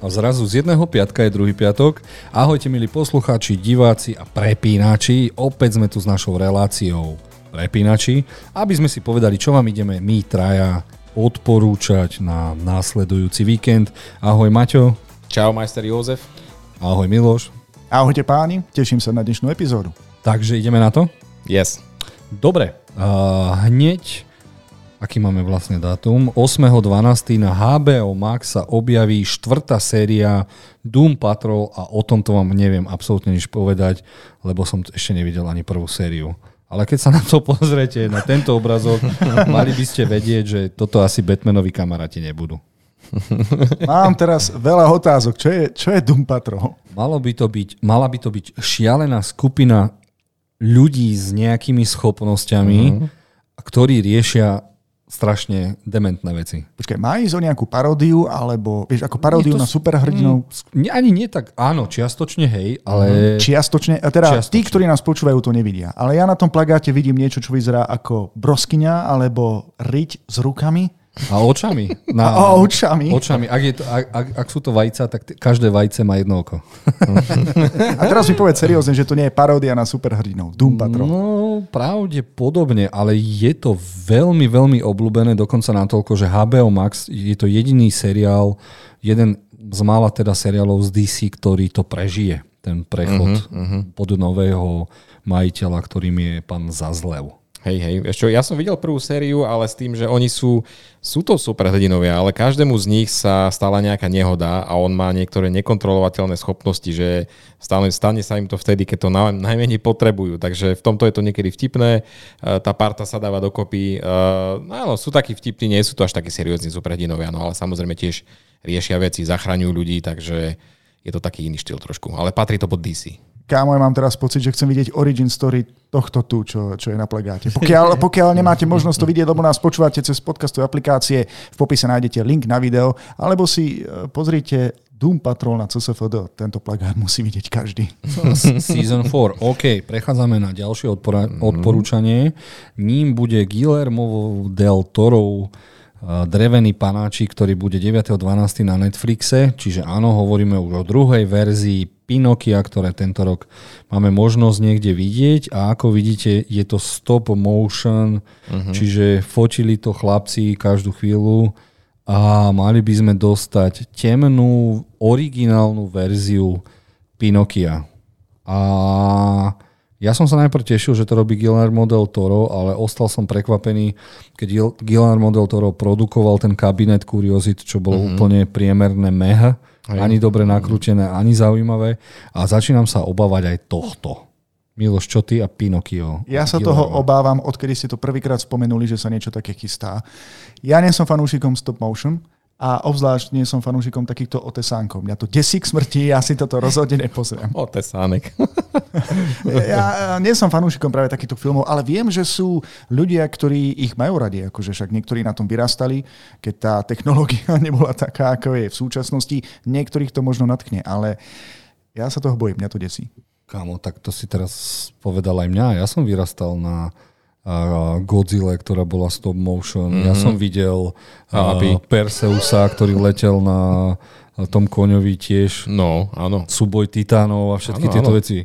A zrazu z jedného piatka je druhý piatok. Ahojte milí poslucháči, diváci a prepínači. Opäť sme tu s našou reláciou prepínači, aby sme si povedali, čo vám ideme my traja odporúčať na následujúci víkend. Ahoj Maťo. Čau majster Jozef. Ahoj Miloš. Ahojte páni, teším sa na dnešnú epizódu. Takže ideme na to? Yes. Dobre, uh, hneď aký máme vlastne dátum, 8.12. na HBO Max sa objaví štvrtá séria Doom Patrol a o tomto vám neviem absolútne nič povedať, lebo som ešte nevidel ani prvú sériu. Ale keď sa na to pozriete, na tento obrazok, mali by ste vedieť, že toto asi Batmanovi kamaráti nebudú. Mám teraz veľa otázok. Čo je, čo je Doom Patrol? Malo by to byť, mala by to byť šialená skupina ľudí s nejakými schopnosťami, mm-hmm. ktorí riešia strašne dementné veci. Počkaj, má ísť o nejakú paródiu, alebo vieš, ako paródiu to, na superhrdinov? Mm, ani nie tak, áno, čiastočne hej, ale... Mm, čiastočne, a teda čiastočne. tí, ktorí nás počúvajú, to nevidia. Ale ja na tom plagáte vidím niečo, čo vyzerá ako broskyňa, alebo riť s rukami. A očami. Na, a očami. Očami. Ak, je to, ak, ak, ak sú to vajca, tak t- každé vajce má jedno oko. a teraz mi povedz seriózne, že to nie je paródia na superhrdinov. Doom Patrol. No, pravdepodobne, ale je to veľmi, veľmi obľúbené, dokonca natoľko, že HBO Max je to jediný seriál, jeden z mála teda seriálov z DC, ktorý to prežije, ten prechod uh-huh, uh-huh. pod nového majiteľa, ktorým je pán Zazlev. Hej, hej, ešte ja som videl prvú sériu, ale s tým, že oni sú, sú to superhrdinovia, ale každému z nich sa stala nejaká nehoda a on má niektoré nekontrolovateľné schopnosti, že stane, stane sa im to vtedy, keď to na, najmenej potrebujú. Takže v tomto je to niekedy vtipné, e, tá parta sa dáva dokopy. E, no áno, sú takí vtipní, nie sú to až takí seriózni superhrdinovia, no ale samozrejme tiež riešia veci, zachraňujú ľudí, takže je to taký iný štýl trošku. Ale patrí to pod DC kámo, ja mám teraz pocit, že chcem vidieť origin story tohto tu, čo, čo je na plagáte. Pokiaľ, pokiaľ nemáte možnosť to vidieť, lebo nás počúvate cez podcastové aplikácie, v popise nájdete link na video, alebo si e, pozrite Doom Patrol na CSFD. Tento plagát musí vidieť každý. Season 4. OK, prechádzame na ďalšie mhm. odporúčanie. Ním bude Guillermo del Toro drevený panáčik, ktorý bude 9.12. na Netflixe, čiže áno, hovoríme už o druhej verzii Pinokia, ktoré tento rok máme možnosť niekde vidieť a ako vidíte, je to stop motion, uh-huh. čiže fotili to chlapci každú chvíľu a mali by sme dostať temnú, originálnu verziu Pinokia. A ja som sa najprv tešil, že to robí Guillermo del Toro, ale ostal som prekvapený, keď Guillermo del Toro produkoval ten kabinet Curiosity, čo bolo mm-hmm. úplne priemerné meh, ani dobre nakrútené, ani zaujímavé. A začínam sa obávať aj tohto. Miloš, čo ty a Pinokio? Ja sa Guillermo. toho obávam, odkedy ste to prvýkrát spomenuli, že sa niečo také chystá. Ja nie som fanúšikom stop motion, a obzvlášť nie som fanúšikom takýchto otesánkov. Mňa to desí k smrti, ja si toto rozhodne nepozriem. Otesánek. ja nie som fanúšikom práve takýchto filmov, ale viem, že sú ľudia, ktorí ich majú radi, akože však niektorí na tom vyrastali, keď tá technológia nebola taká, ako je v súčasnosti. Niektorých to možno natkne, ale ja sa toho bojím, mňa to desí. Kámo, tak to si teraz povedal aj mňa. Ja som vyrastal na Godzilla, ktorá bola stop motion. Mm-hmm. Ja som videl uh, Perseusa, ktorý letel na tom koňovi tiež. No, áno. Súboj titánov a všetky áno, tieto áno. veci.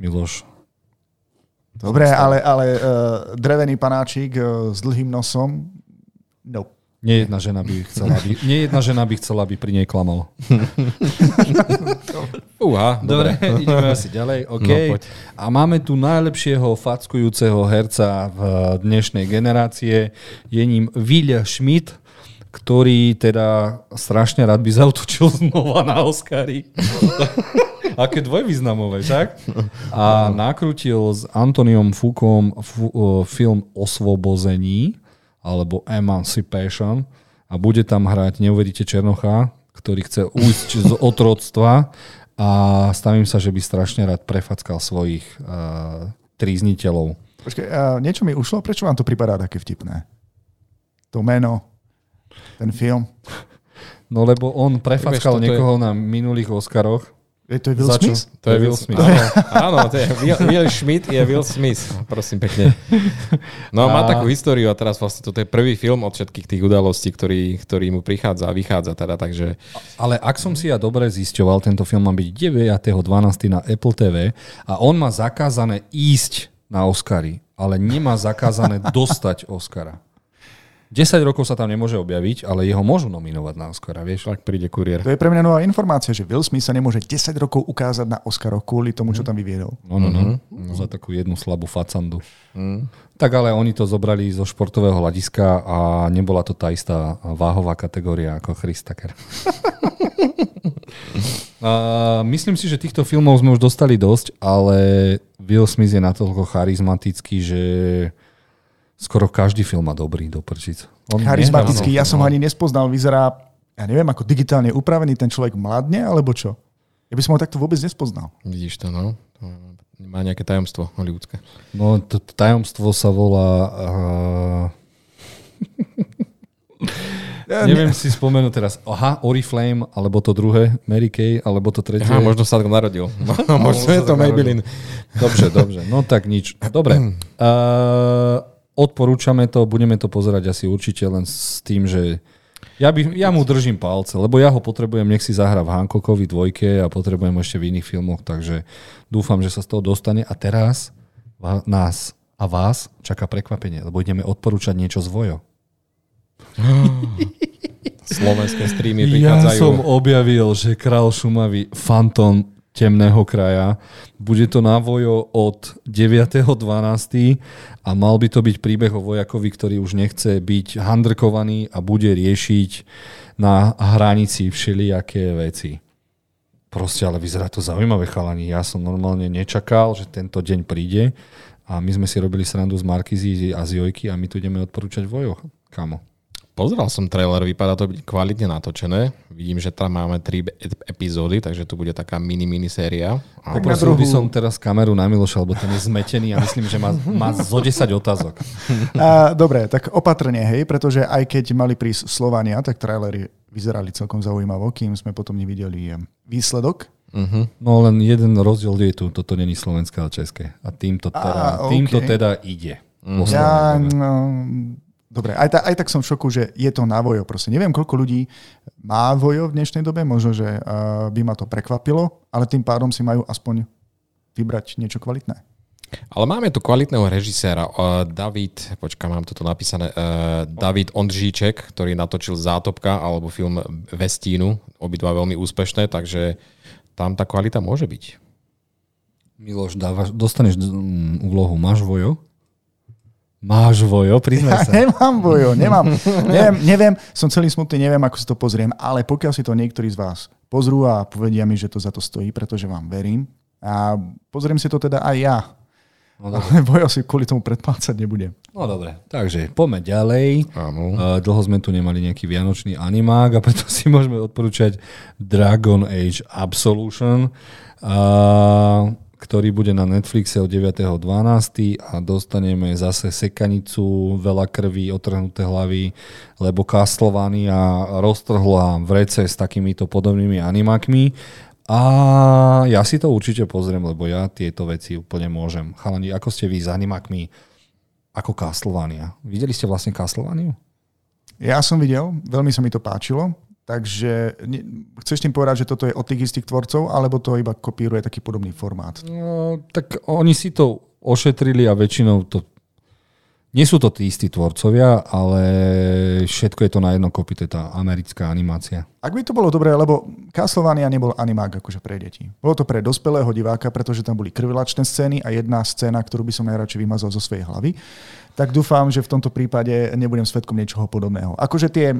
Miloš. Dobre, ale, ale uh, drevený panáčik uh, s dlhým nosom, no. Nie jedna žena by chcela, aby, nie jedna žena by chcela, aby pri nej klamal. Uha, dobre. dobre. ideme asi ďalej. Okay. No, A máme tu najlepšieho fackujúceho herca v dnešnej generácie. Je ním Vilja Schmidt, ktorý teda strašne rád by zautočil znova na Oscary. Aké dvojvýznamové, však? A nakrútil s Antoniom Fukom film Osvobození alebo Emancipation a bude tam hrať, neuveríte, Černocha, ktorý chce ujsť z otroctva a stavím sa, že by strašne rád prefackal svojich uh, trízniteľov. Počkej, uh, niečo mi ušlo, prečo vám to pripadá také vtipné? To meno, ten film. No lebo on prefackal niekoho je... na minulých Oscaroch Je to je Will Za čo? Smith? To je Will Smith. Áno, áno to je Will, Will Schmidt je Will Smith. Prosím pekne. No a má takú históriu a teraz vlastne toto je prvý film od všetkých tých udalostí, ktorý, ktorý mu prichádza a vychádza teda, takže Ale ak som si ja dobre zisťoval, tento film má byť 9.12. na Apple TV a on má zakázané ísť na Oscary, ale nemá zakázané dostať Oscara. 10 rokov sa tam nemôže objaviť, ale jeho môžu nominovať na Oscara, vieš? tak príde kuriér. To je pre mňa nová informácia, že Will Smith sa nemôže 10 rokov ukázať na Oscaroch kvôli tomu, čo tam vyviedol. No, no, no. Mm-hmm. Za takú jednu slabú facandu. Mm. Tak ale oni to zobrali zo športového hľadiska a nebola to tá istá váhová kategória ako Chris Tucker. a myslím si, že týchto filmov sme už dostali dosť, ale Will Smith je natoľko charizmatický, že skoro každý film má dobrý do prčic. On Charizmatický, ja som ho ani nespoznal, vyzerá, ja neviem, ako digitálne upravený ten človek mladne, alebo čo? Ja by som ho takto vôbec nespoznal. Vidíš to, no. To má nejaké tajomstvo hollywoodske. No, to tajomstvo sa volá... Uh, Ja, neviem si spomenúť teraz. Aha, Oriflame, alebo to druhé, Mary Kay, alebo to tretie. Aha, možno sa tak narodil. No, možno je to Maybelline. Dobře, dobře. No tak nič. Dobre. Uh, odporúčame to, budeme to pozerať asi určite len s tým, že ja, by, ja mu držím palce, lebo ja ho potrebujem, nech si zahra v Hancockovi dvojke a potrebujem ešte v iných filmoch, takže dúfam, že sa z toho dostane. A teraz nás a vás čaká prekvapenie, lebo ideme odporúčať niečo z Vojo. Slovenské streamy Ja prichádzajú. som objavil, že Král Šumavy Fantom temného kraja. Bude to na vojo od 9.12. a mal by to byť príbeh o vojakovi, ktorý už nechce byť handrkovaný a bude riešiť na hranici všelijaké veci. Proste, ale vyzerá to zaujímavé, chalani. Ja som normálne nečakal, že tento deň príde a my sme si robili srandu z Markizy a z Jojky a my tu ideme odporúčať vojo. Kamo. Pozeral som trailer, vypadá to byť kvalitne natočené. Vidím, že tam máme tri ep- epizódy, takže to bude taká mini-mini séria. A Poprosil by som teraz kameru na Miloša, lebo ten je zmetený a myslím, že má, má zo 10 otázok. A, dobre, tak opatrne, hej, pretože aj keď mali prísť Slovania, tak trailery vyzerali celkom zaujímavo, kým sme potom nevideli výsledok. uh-huh. No len jeden rozdiel je tu, toto není slovenské, ale české. A týmto teda, Á, ok. týmto teda ide. Po Ja, no, dobre, aj, ta, aj tak som v šoku, že je to na vojo. Proste neviem, koľko ľudí má vojo v dnešnej dobe, možno, že uh, by ma to prekvapilo, ale tým pádom si majú aspoň vybrať niečo kvalitné. Ale máme tu kvalitného režiséra, uh, David, počkaj, mám toto napísané, uh, David Ondříček, ktorý natočil Zátopka alebo film Vestínu, obidva veľmi úspešné, takže tam tá kvalita môže byť. Miloš, dávaš, dostaneš mm, úlohu, máš vojo? Máš vojo, Ja priznaj sa. nemám vojo, nemám. neviem, neviem, som celý smutný, neviem, ako si to pozriem, ale pokiaľ si to niektorí z vás pozrú a povedia mi, že to za to stojí, pretože vám verím, a pozriem si to teda aj ja. No. Ale vojo si kvôli tomu predplácať nebudem. No dobre, takže poďme ďalej. Áno. Uh, dlho sme tu nemali nejaký vianočný animák a preto si môžeme odporúčať Dragon Age Absolution, uh, ktorý bude na Netflixe od 9.12. a dostaneme zase sekanicu, veľa krví, otrhnuté hlavy, lebo Castlevania roztrhla vrece s takýmito podobnými animákmi. A ja si to určite pozriem, lebo ja tieto veci úplne môžem. Chalani, ako ste vy s animákmi ako Castlevania? Videli ste vlastne Castlevaniu? Ja som videl, veľmi sa mi to páčilo, takže chceš tým povedať, že toto je od tých istých tvorcov, alebo to iba kopíruje taký podobný formát? No, tak oni si to ošetrili a väčšinou to... Nie sú to tí istí tvorcovia, ale všetko je to na jedno kopite, tá americká animácia. Ak by to bolo dobré, lebo Castlevania nebol animák akože pre deti. Bolo to pre dospelého diváka, pretože tam boli krvilačné scény a jedna scéna, ktorú by som najradšej vymazal zo svojej hlavy. Tak dúfam, že v tomto prípade nebudem svetkom niečoho podobného. Akože tie e,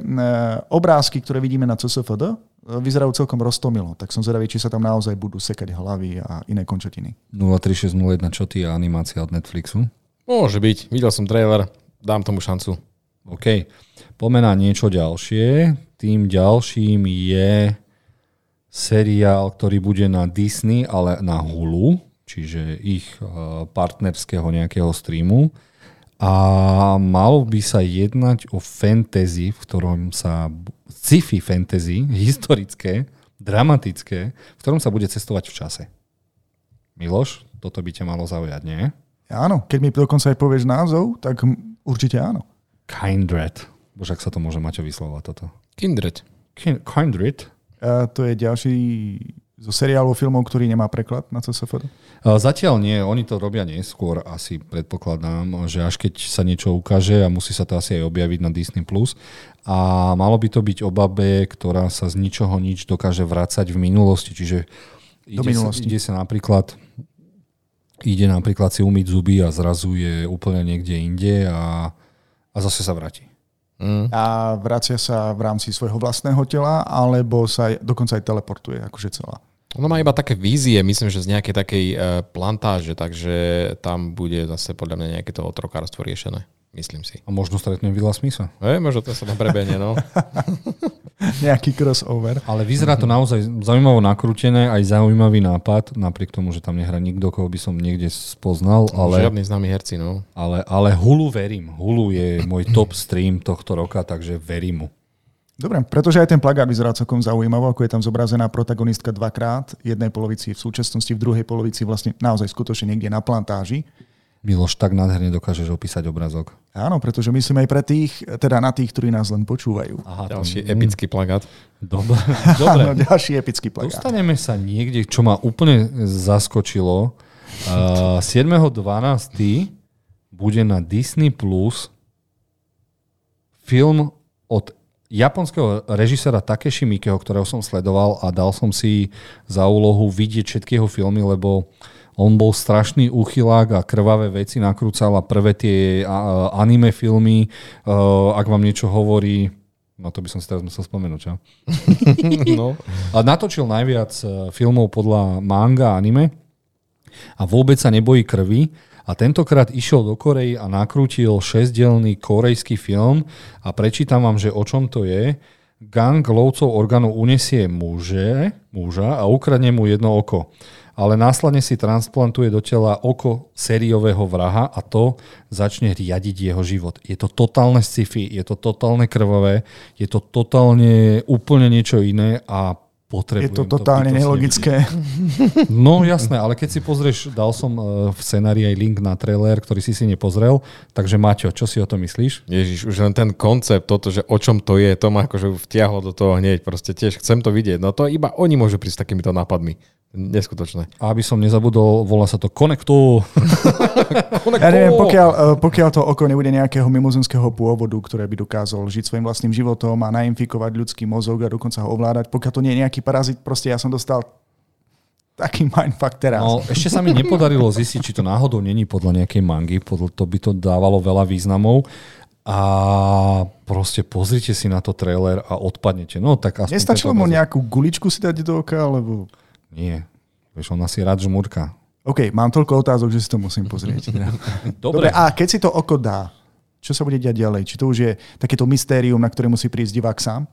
obrázky, ktoré vidíme na CSFD, e, vyzerajú celkom roztomilo, tak som zvedavý, či sa tam naozaj budú sekať hlavy a iné končatiny. 03601 čo ty je animácia od Netflixu. Môže byť, videl som trailer, dám tomu šancu. OK. Pomená niečo ďalšie. Tým ďalším je seriál, ktorý bude na Disney, ale na Hulu, čiže ich eh, partnerského nejakého streamu. A malo by sa jednať o fantasy, v ktorom sa sci-fi fantasy, historické, dramatické, v ktorom sa bude cestovať v čase. Miloš, toto by ťa malo zaujať, nie? Áno, keď mi dokonca aj povieš názov, tak určite áno. Kindred. Bože, ak sa to môže Maťo vyslovať toto. Kindred. Kindred? A to je ďalší zo seriálov filmov, ktorý nemá preklad na CSFD? Zatiaľ nie, oni to robia neskôr, asi predpokladám, že až keď sa niečo ukáže a musí sa to asi aj objaviť na Disney+. A malo by to byť o babe, ktorá sa z ničoho nič dokáže vrácať v minulosti, čiže Do ide, minulosti. Sa, ide sa napríklad ide napríklad si umyť zuby a zrazu je úplne niekde inde a, a zase sa vráti. Mm. A vracia sa v rámci svojho vlastného tela, alebo sa dokonca aj teleportuje, akože celá. Ono má iba také vízie, myslím, že z nejakej takej uh, plantáže, takže tam bude zase podľa mňa nejaké to otrokárstvo riešené. Myslím si. A možno stretnem Vila Smitha. E, možno to sa tam prebehne, no. Nejaký crossover. Ale vyzerá to naozaj zaujímavo nakrútené, aj zaujímavý nápad, napriek tomu, že tam nehrá nikto, koho by som niekde spoznal, ale, Žiadny známy herci, no. ale, ale Hulu verím. Hulu je môj top stream tohto roka, takže verím mu. Dobre, pretože aj ten plagát vyzerá celkom zaujímavo, ako je tam zobrazená protagonistka dvakrát, jednej polovici v súčasnosti, v druhej polovici vlastne naozaj skutočne niekde na plantáži. Miloš, tak nádherne dokážeš opísať obrazok. Áno, pretože myslím aj pre tých, teda na tých, ktorí nás len počúvajú. Aha, Ďalší to- epický plagát. Dobre, dobre. Áno, ďalší epický plagát. Dostaneme sa niekde, čo ma úplne zaskočilo. Uh, 7.12. bude na Disney Plus film od japonského režisera Takeshi Mikeho, ktorého som sledoval a dal som si za úlohu vidieť všetky jeho filmy, lebo on bol strašný úchylák a krvavé veci nakrúcal a prvé tie anime filmy, uh, ak vám niečo hovorí, no to by som si teraz musel spomenúť, čo? no. A natočil najviac e, filmov podľa manga a anime a vôbec sa nebojí krvi. A tentokrát išiel do Korei a nakrútil šesťdielný korejský film a prečítam vám, že o čom to je. Gang lovcov orgánov unesie muže, muža a ukradne mu jedno oko. Ale následne si transplantuje do tela oko sériového vraha a to začne riadiť jeho život. Je to totálne sci-fi, je to totálne krvavé, je to totálne úplne niečo iné a potrebujem Je to totálne bytostne nelogické. No jasné, ale keď si pozrieš, dal som e, v scenárii aj link na trailer, ktorý si si nepozrel, takže Maťo, čo si o tom myslíš? Ježiš, už len ten koncept, toto, že o čom to je, to ma akože vtiahlo do toho hneď. Proste tiež chcem to vidieť. No to iba oni môžu prísť s takýmito nápadmi. Neskutočné. A aby som nezabudol, volá sa to Connectu. Ja neviem, pokiaľ, eh, pokiaľ to oko nebude nejakého mimozemského pôvodu, ktoré by dokázal žiť svojim vlastným životom a nainfikovať ľudský mozog a dokonca ho ovládať, pokiaľ to nie je nejaký parazit, proste ja som dostal taký mindfuck teraz. No, ešte sa mi nepodarilo zistiť, či to náhodou není podľa nejakej mangy, podľa to by to dávalo veľa významov. A proste pozrite si na to trailer a odpadnete. No tak aspoň Nestačilo mu nejakú guličku si dať do oka, alebo... Nie. Vieš, on asi rád žmurka. OK, mám toľko otázok, že si to musím pozrieť. Dobre, a keď si to oko dá, čo sa bude diať ďalej? Či to už je takéto mystérium, na ktoré musí prísť divák sám?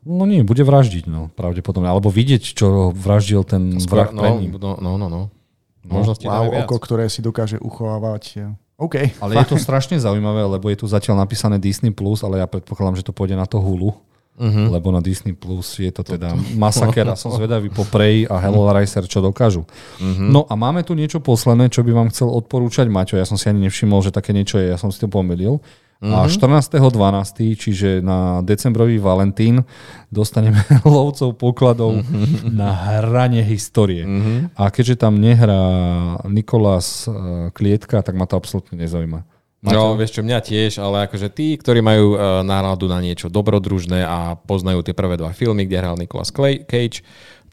No nie, bude vraždiť, no, pravdepodobne. Alebo vidieť, čo vraždil ten vrah Skôr, pred no, ním. no, no, no, no. Možnosti Wow, oko, ktoré si dokáže uchovávať. OK. Ale je to strašne zaujímavé, lebo je tu zatiaľ napísané Disney+, Plus, ale ja predpokladám, že to pôjde na to Hulu. Uh-huh. Lebo na Disney Plus je to teda masaker a som zvedavý po Prey a Hello Racer, čo dokážu. Uh-huh. No a máme tu niečo posledné, čo by vám chcel odporúčať Maťo. Ja som si ani nevšimol, že také niečo je, ja som si to pomýlil. A 14.12., čiže na decembrový Valentín, dostaneme lovcov pokladov na hranie histórie. A keďže tam nehrá Nikolás eh, Klietka, tak ma to absolútne nezaujíma. No, vieš čo, mňa tiež, ale akože tí, ktorí majú uh, náladu na niečo dobrodružné a poznajú tie prvé dva filmy, kde hral Nicolas Cage,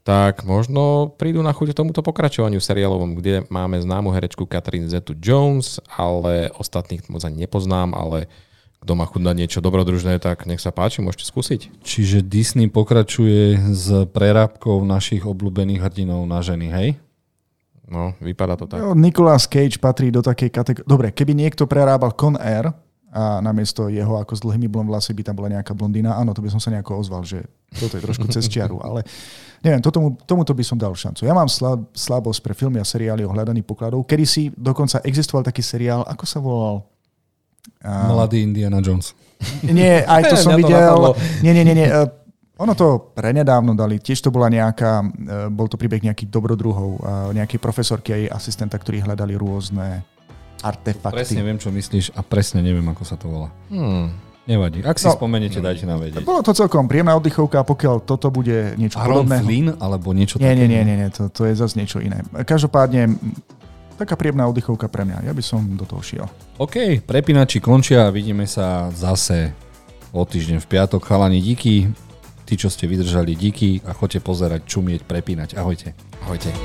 tak možno prídu na chuť tomuto pokračovaniu seriálovom, kde máme známu herečku Catherine Zeta-Jones, ale ostatných moc ani nepoznám, ale kto má chuť na niečo dobrodružné, tak nech sa páči, môžete skúsiť. Čiže Disney pokračuje s prerábkou našich obľúbených hrdinov na ženy, hej? No, vypadá to tak. Nicolas Cage patrí do takej kategórie... Dobre, keby niekto prerábal Con Air a namiesto jeho ako s dlhými blond vlasy by tam bola nejaká blondína, áno, to by som sa nejako ozval, že toto je trošku cez čiaru, ale neviem, to tomu, tomuto by som dal šancu. Ja mám slab, slabosť pre filmy a seriály o hľadaní pokladov. Kedy si dokonca existoval taký seriál, ako sa volal? A, Mladý Indiana Jones. nie, aj to som to videl. napadlo. Nie, nie, nie, nie. eh, Ono to prenedávno dali, tiež to bola nejaká, e, bol to príbeh nejakých dobrodruhov, e, nejakej profesorky a jej asistenta, ktorí hľadali rôzne artefakty. Presne viem, čo myslíš a presne neviem, ako sa to volá. Hmm. Nevadí. Ak si No. spomeniete, dajte nám vedieť. Bolo to celkom príjemná oddychovka, pokiaľ toto bude niečo Aaron podobného. Flynn alebo niečo Nie, také? nie, nie, nie, nie to, to je zase niečo iné. Každopádne, taká príjemná oddychovka pre mňa. Ja by som do toho šiel. OK, prepínači končia a vidíme sa zase o týždeň v piatok. Chalani, díky. Tí, čo ste vydržali, díky a choďte pozerať, čumieť, prepínať. Ahojte. Ahojte.